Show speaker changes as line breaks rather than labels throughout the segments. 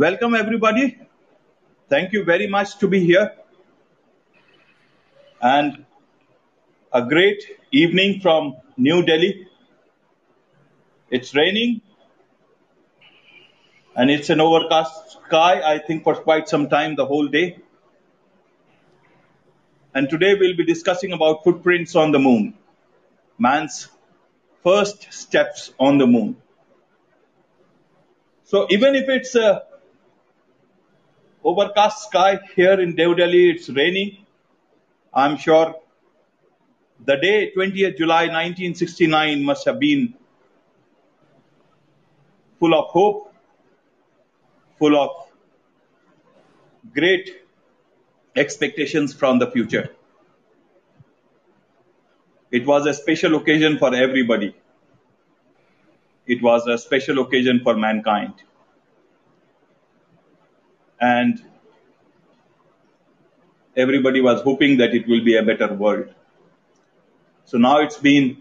Welcome, everybody. Thank you very much to be here. And a great evening from New Delhi. It's raining and it's an overcast sky, I think, for quite some time, the whole day. And today we'll be discussing about footprints on the moon, man's first steps on the moon. So even if it's a overcast sky here in New Delhi, it's raining. I'm sure the day 20th July 1969 must have been full of hope, full of great expectations from the future. It was a special occasion for everybody. It was a special occasion for mankind. And everybody was hoping that it will be a better world. So now it's been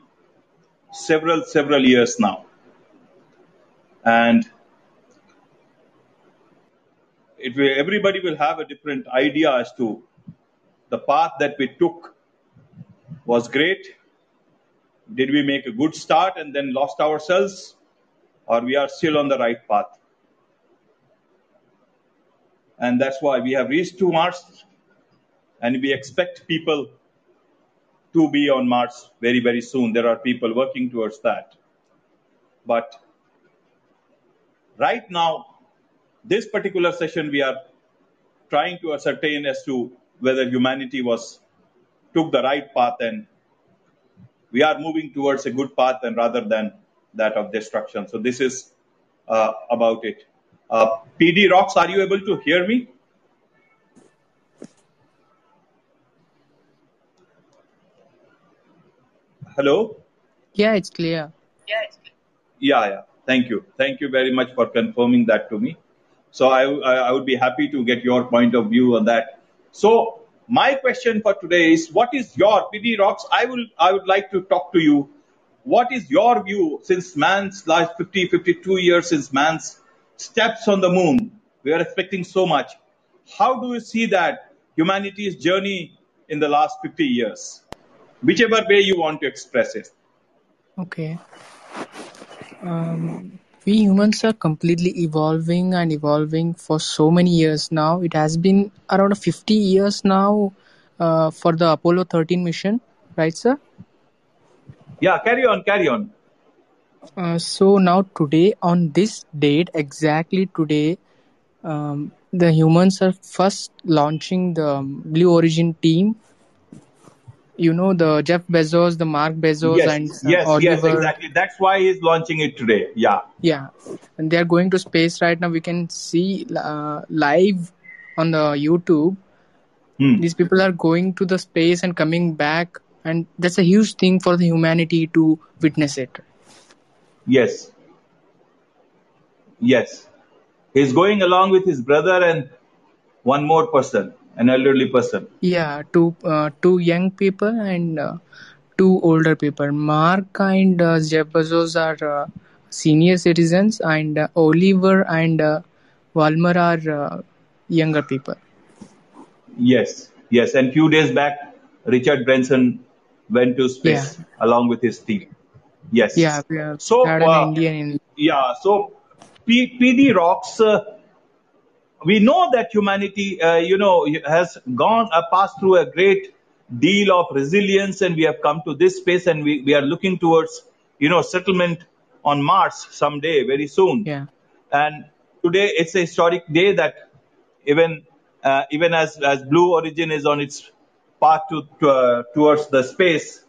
several, several years now. And it will, everybody will have a different idea as to the path that we took was great. Did we make a good start and then lost ourselves? Or we are still on the right path? And that's why we have reached to Mars and we expect people to be on Mars very, very soon. There are people working towards that. But right now, this particular session, we are trying to ascertain as to whether humanity was took the right path and we are moving towards a good path and rather than that of destruction. So this is uh, about it. Uh, PD Rocks, are you able to hear me? Hello?
Yeah, it's clear.
Yeah, it's clear. yeah. Thank you. Thank you very much for confirming that to me. So I, I would be happy to get your point of view on that. So my question for today is, what is your PD Rocks? I will I would like to talk to you. What is your view since man's last 50, 52 years since man's steps on the moon? We are expecting so much. How do you see that humanity's journey in the last 50 years? Whichever way you want to express it.
Okay. Um, we humans are completely evolving and evolving for so many years now. It has been around 50 years now uh, for the Apollo 13 mission, right, sir?
Yeah, carry on, carry on.
Uh, so now today, on this date, exactly today, um, the humans are first launching the Blue Origin team you know the Jeff Bezos, the Mark Bezos,
yes,
and
yes,
Oliver.
yes, exactly. That's why he's launching it today. Yeah,
yeah, and they are going to space right now. We can see uh, live on the YouTube.
Hmm.
These people are going to the space and coming back, and that's a huge thing for the humanity to witness it.
Yes, yes, he's going along with his brother and one more person an elderly person.
Yeah, two uh, two young people and uh, two older people. Mark and uh, Jeff Bezos are uh, senior citizens, and uh, Oliver and uh, Walmer are uh, younger people.
Yes, yes. And few days back, Richard Branson went to space
Yeah,
along with his team. Yes.
yeah, we have
So,
had an
uh,
Indian in.
yeah. So, P- PD Rocks. Uh, we know that humanity, uh, you know, has gone uh, passed through a great deal of resilience, and we have come to this space, and we, we are looking towards, you know, settlement on Mars someday, very soon.
Yeah,
And today it's a historic day that even uh, even as as Blue Origin is on its path to, to uh, towards the space,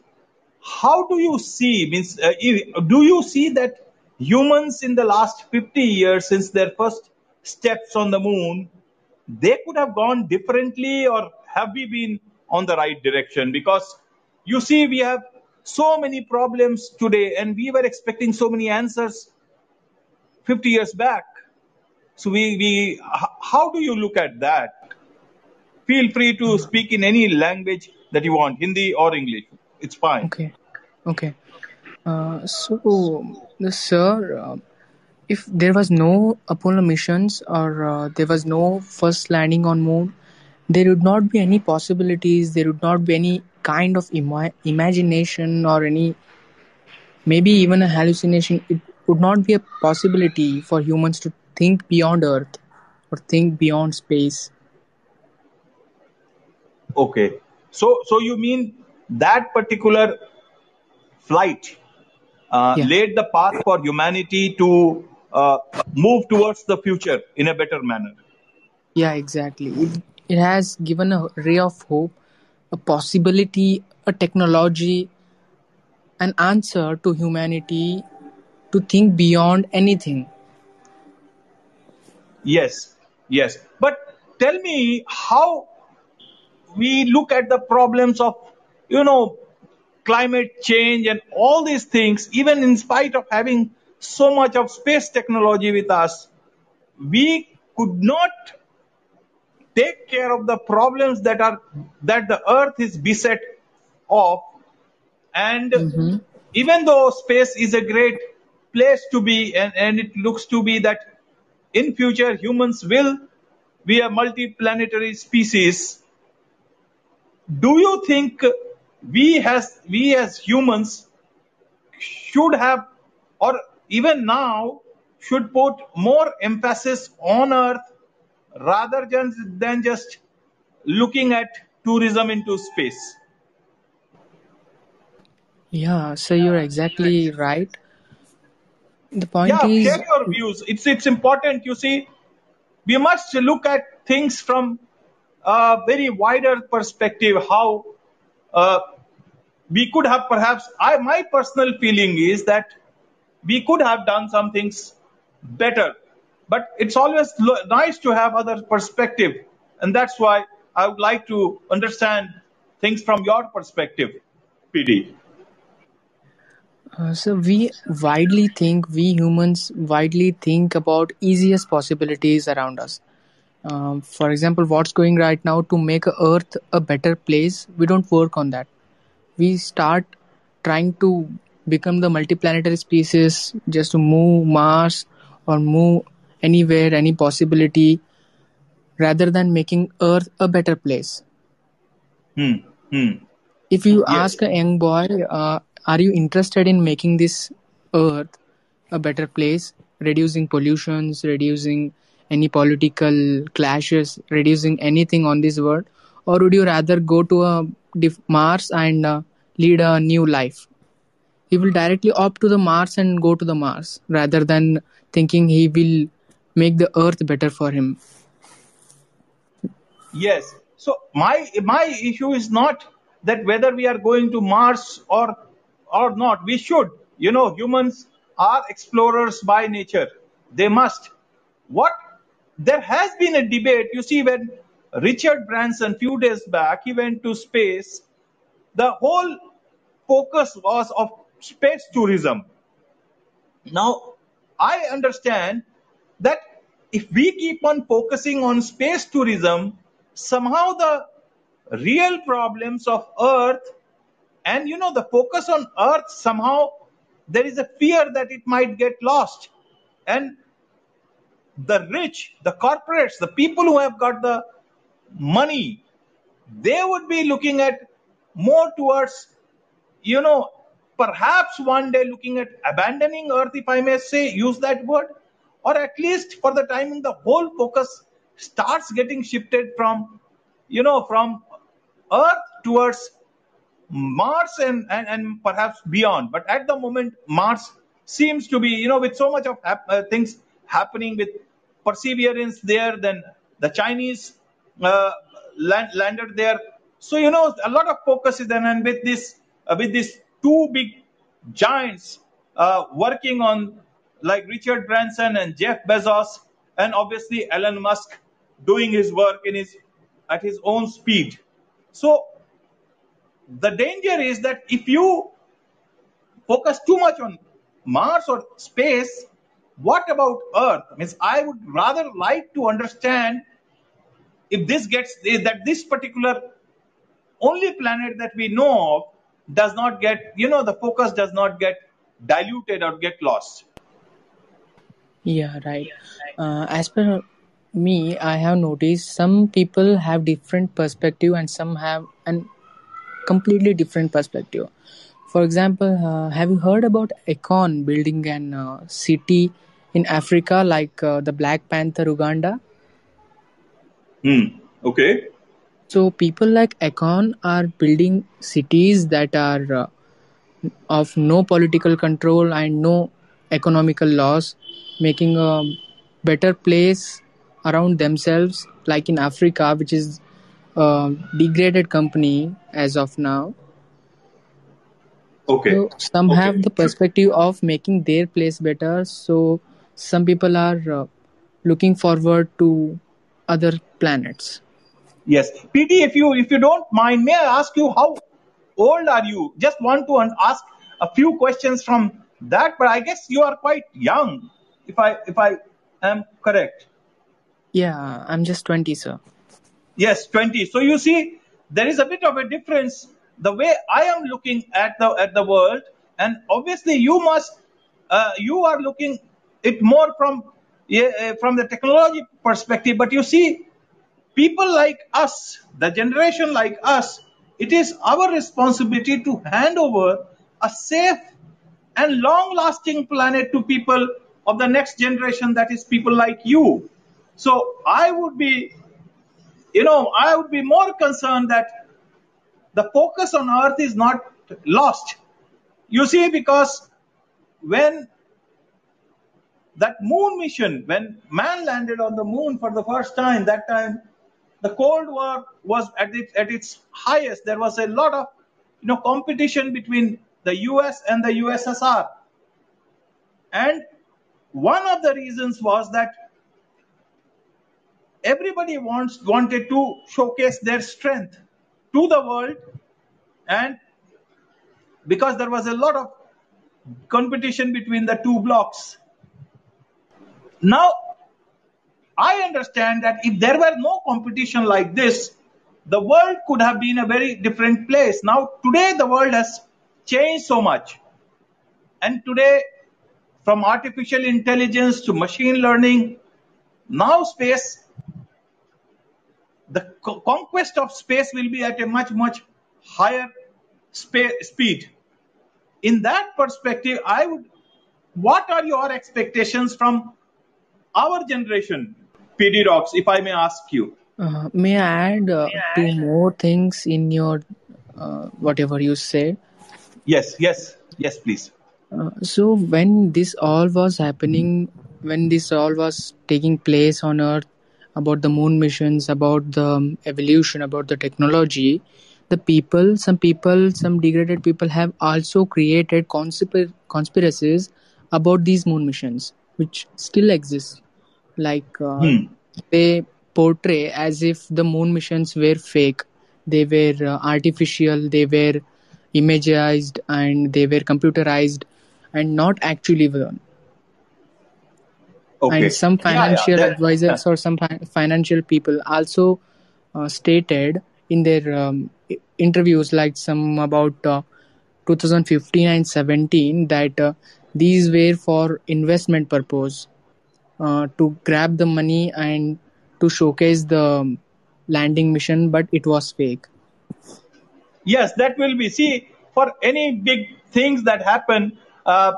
how do you see? Means, uh, do you see that humans in the last 50 years since their first steps on the moon, they could have gone differently, or have we been on the right direction? Because you see, we have so many problems today, and we were expecting so many answers 50 years back. So we, we how do you look at that? Feel free to speak in any language that you want, Hindi or English. It's fine.
okay, okay. Uh, so, sir, uh, if there was no Apollo missions or uh, there was no first landing on moon, there would not be any possibilities. There would not be any kind of ima- imagination or any maybe even a hallucination. It would not be a possibility for humans to think beyond Earth or think beyond space.
Okay. So, so you mean that particular flight uh,
Yeah,
laid the path for humanity to uh, move towards the future in a better manner?
yeah, exactly. It, it has given a ray of hope, a possibility, a technology, an answer to humanity to think beyond anything.
Yes, yes. But tell me how we look at the problems of, you know, climate change and all these things, even in spite of having so much of space technology with us, we could not take care of the problems that are that the earth is beset of. And
hmm
even though space is a great place to be and, and it looks to be that in future humans will be a multiplanetary species do you think we as we as humans should have or even now should put more emphasis on earth rather than, than just looking at tourism into space.
Yeah, so you're exactly right. The point
yeah
is,
share your views. It's it's important you see. We must look at things from a very wider perspective how uh, we could have perhaps i my personal feeling is that we could have done some things better. But it's always lo- nice to have other perspective. And that's why i would like to understand things from your perspective pd
uh, so we widely think, we humans widely think about easiest possibilities around us. Um, for example, what's going right now to make Earth a better place, we don't work on that. We start trying to become the multiplanetary species just to move Mars or move anywhere, any possibility, rather than making Earth a better place.
hmm hmm
If you
yes
ask a young boy, uh, are you interested in making this Earth a better place, reducing pollutions, reducing any political clashes, reducing anything on this world, or would you rather go to a diff- Mars and uh, lead a new life? He will directly opt to the Mars and go to the Mars rather than thinking he will make the Earth better for him.
Yes. So my my issue is not that whether we are going to Mars or or not. We should. You know, humans are explorers by nature. They must. What there has been a debate. You see, when Richard Branson few days back he went to space, the whole focus was of space tourism. Now, I understand that if we keep on focusing on space tourism, somehow the real problems of Earth and you know the focus on Earth somehow there is a fear that it might get lost. And the rich, the corporates, the people who have got the money, they would be looking at more towards you know, perhaps one day looking at abandoning Earth, if I may say, use that word, or at least for the timing, the whole focus starts getting shifted from, you know, from Earth towards Mars and, and, and perhaps beyond. But at the moment, Mars seems to be, you know, with so much of hap- uh, things happening with perseverance there, then the Chinese uh, land, landed there. So you know, a lot of focus is then, and with this, uh, with these two big giants uh, working on, like Richard Branson and Jeff Bezos, and obviously Elon Musk doing his work in his at his own speed. So the danger is that if you focus too much on Mars or space, what about Earth? Means I would rather like to understand if this gets that this particular only planet that we know of does not get, you know, the focus does not get diluted or get lost.
Yeah, right. Uh, as per me, I have noticed some people have different perspective and some have an completely different perspective. For example, uh, have you heard about Akon building an uh, city in Africa like uh, the Black Panther Wakanda?
Hmm. Okay.
So people like Akon are building cities that are uh, of no political control and no economical loss, making a better place around themselves, like in Africa, which is a degraded company as of now.
Okay.
So some have the perspective of making their place better. So some people are uh, looking forward to other planets.
Yes. PD, if you if you don't mind, may I ask you how old are you? Just want to un- ask a few questions from that, but I guess you are quite young, if I if I am correct.
Yeah, I'm just 20, sir.
Yes, 20. So you see, there is a bit of a difference the way I am looking at the at the world, and obviously you must uh, you are looking it more from uh, from the technology perspective. But you see, people like us, the generation like us, it is our responsibility to hand over a safe and long lasting planet to people of the next generation, that is, people like you. So I would be, you know, I would be more concerned that the focus on Earth is not lost. You see, because when that moon mission, when man landed on the moon for the first time, that time the Cold War was at its, at its highest. There was a lot of you know competition between the US and the USSR. And one of the reasons was that everybody wants wanted to showcase their strength to the world and because there was a lot of competition between the two blocks. Now I understand that if there were no competition like this, the world could have been a very different place. Now, today, the world has changed so much. And today, from artificial intelligence to machine learning, now space, the co- conquest of space will be at a much, much higher spa- speed. In that perspective, I would, what are your expectations from our generation, PD Rocks, if I may ask you?
Uh, may I add uh, two more things in your uh, whatever you said?
Yes, yes, yes, please.
Uh, so when this all was happening, when this all was taking place on Earth, about the moon missions, about the um, evolution, about the technology, the people, some people, some degraded people have also created conspir- conspiracies about these moon missions, which still exists Like uh,
Hmm.
they portray as if the moon missions were fake, they were uh, artificial, they were imagized, and they were computerized, and not actually done
Okay.
and some
Yeah, yeah.
financial
That,
advisors or some fi- financial people also uh, stated in their um, interviews like some about uh, 2015 and 17 that uh, these were for investment purpose uh, to grab the money and to showcase the landing mission but it was fake
yes, that will be. See, for any big things that happen, uh,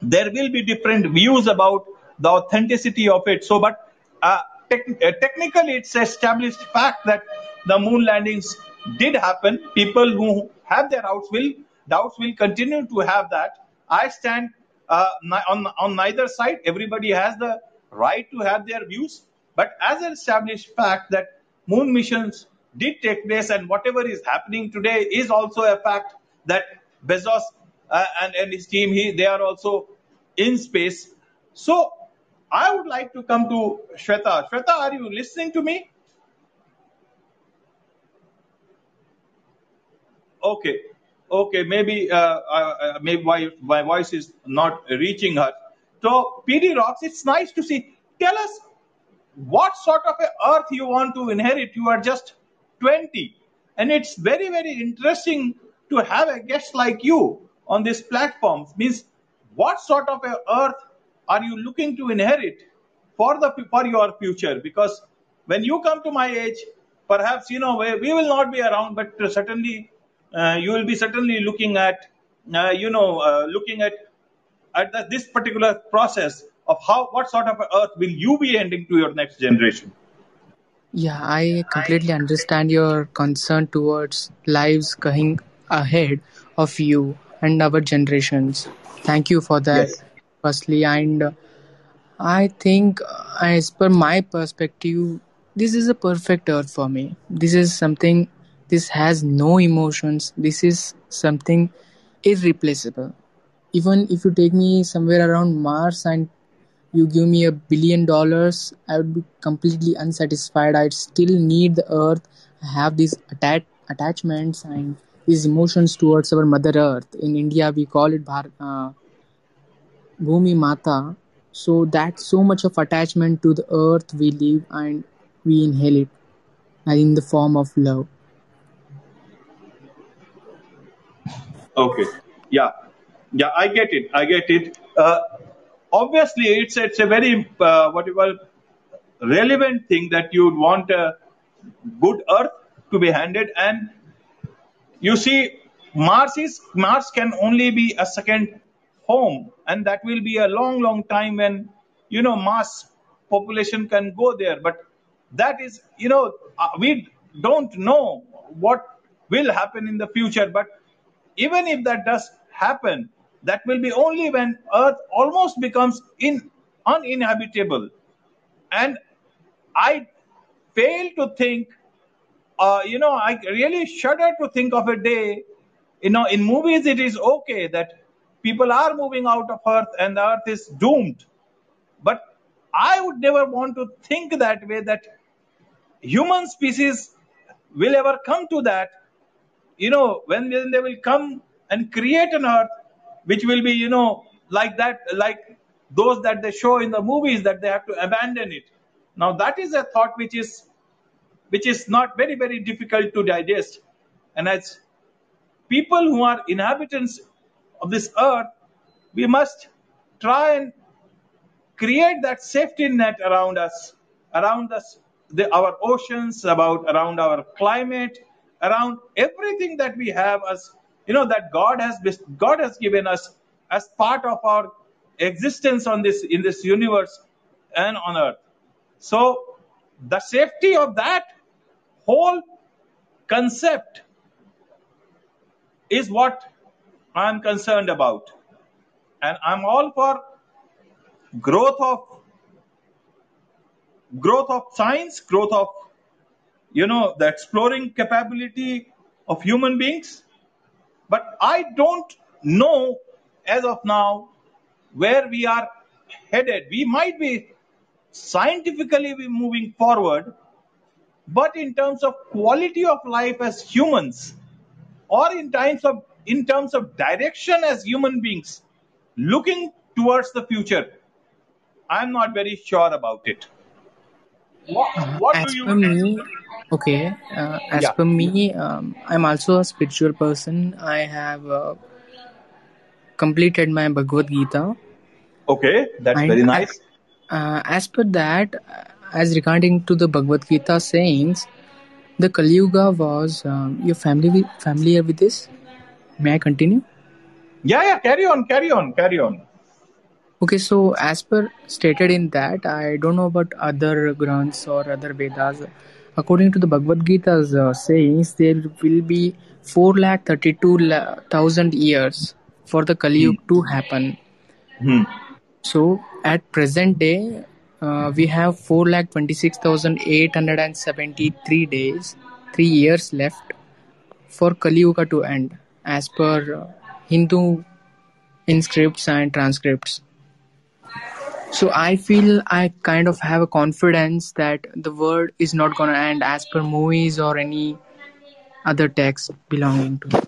there will be different views about the authenticity of it. So, but uh, uh, technically, it's established fact that the moon landings did happen. People who have their doubts will doubts will continue to have that. I stand uh, on on neither side. Everybody has the right to have their views, but as an established fact that moon missions did take place, and whatever is happening today is also a fact that Bezos uh, and, and his team he they are also in space. So I would like to come to Shweta. Shweta, are you listening to me? Okay, okay. Maybe uh, uh, uh, maybe my my voice is not reaching her. So PD Rocks, it's nice to see. Tell us what sort of a earth you want to inherit. You are just 20, and it's very very interesting to have a guest like you on this platform. Means what sort of a earth are you looking to inherit for the for your future? Because when you come to my age, perhaps you know we we will not be around, but certainly you will be certainly looking at uh, you know uh, looking at at the, this particular process of how what sort of earth will you be ending to your next generation.
Yeah, I completely understand your concern towards lives going ahead of you and our generations. Thank you for that,
Yes.
firstly. And I think, uh, as per my perspective, this is a perfect earth for me. This is something, this has no emotions. This is something irreplaceable. Even if you take me somewhere around Mars and you give me a billion dollars, I would be completely unsatisfied. I'd still need the earth. I have these attach- attachments and these emotions towards our mother earth. In India, we call it Bhar- uh, Bhumi Mata. So that's so much of attachment to the earth we live and we inhale it in the form of love.
Okay. Yeah. Yeah, I get it. I get it. Uh, obviously, it's it's a very uh, what you call relevant thing that you would want a good Earth to be handed, and you see, Mars is Mars can only be a second home, and that will be a long, long time when you know mass population can go there. But that is, you know, uh, we don't know what will happen in the future. But even if that does happen, that will be only when Earth almost becomes in uninhabitable. And I fail to think uh, you know, I really shudder to think of a day. You know, in movies, it is okay that people are moving out of Earth and the Earth is doomed. But I would never want to think that way that human species will ever come to that. You know, when, when they will come and create an Earth, which will be, you know, like that, like those that they show in the movies that they have to abandon it. Now, that is a thought which is which is not very very difficult to digest and as people who are inhabitants of this earth we must try and create that safety net around us around us the, our oceans about around our climate around everything that we have as you know that god has god has given us as part of our existence on this in this universe and on earth so the safety of that whole concept is what I'm concerned about. And I'm all for growth of growth of science, growth of you know the exploring capability of human beings. But I don't know as of now where we are headed. We might be scientifically be moving forward, but in terms of quality of life as humans, or in terms of in terms of direction as human beings looking towards the future i'm not very sure about it what, what do you
okay, uh, as
yeah
per me, um, I'm also a spiritual person. I have uh, completed my Bhagavad Gita,
okay that's
and
very nice
uh, as per that, uh, as regarding to the Bhagavad Gita sayings, the Kali Yuga was. Um, you're family familiar with this? May I continue?
yeah yeah carry on carry on carry on
Okay, so as per stated in that, I don't know about other Granths or other Vedas. According to the Bhagavad Gita's uh, sayings, there will be four lakh thirty-two thousand years for the Kali
hmm.
Yuga to happen.
Hmm.
So at present day, uh, we have four lakh twenty-six thousand eight hundred and seventy-three days, three years left for Kali Yuga to end, as per uh, Hindu inscripts and transcripts. So I feel I kind of have a confidence that the world is not gonna end as per movies or any other text belonging to.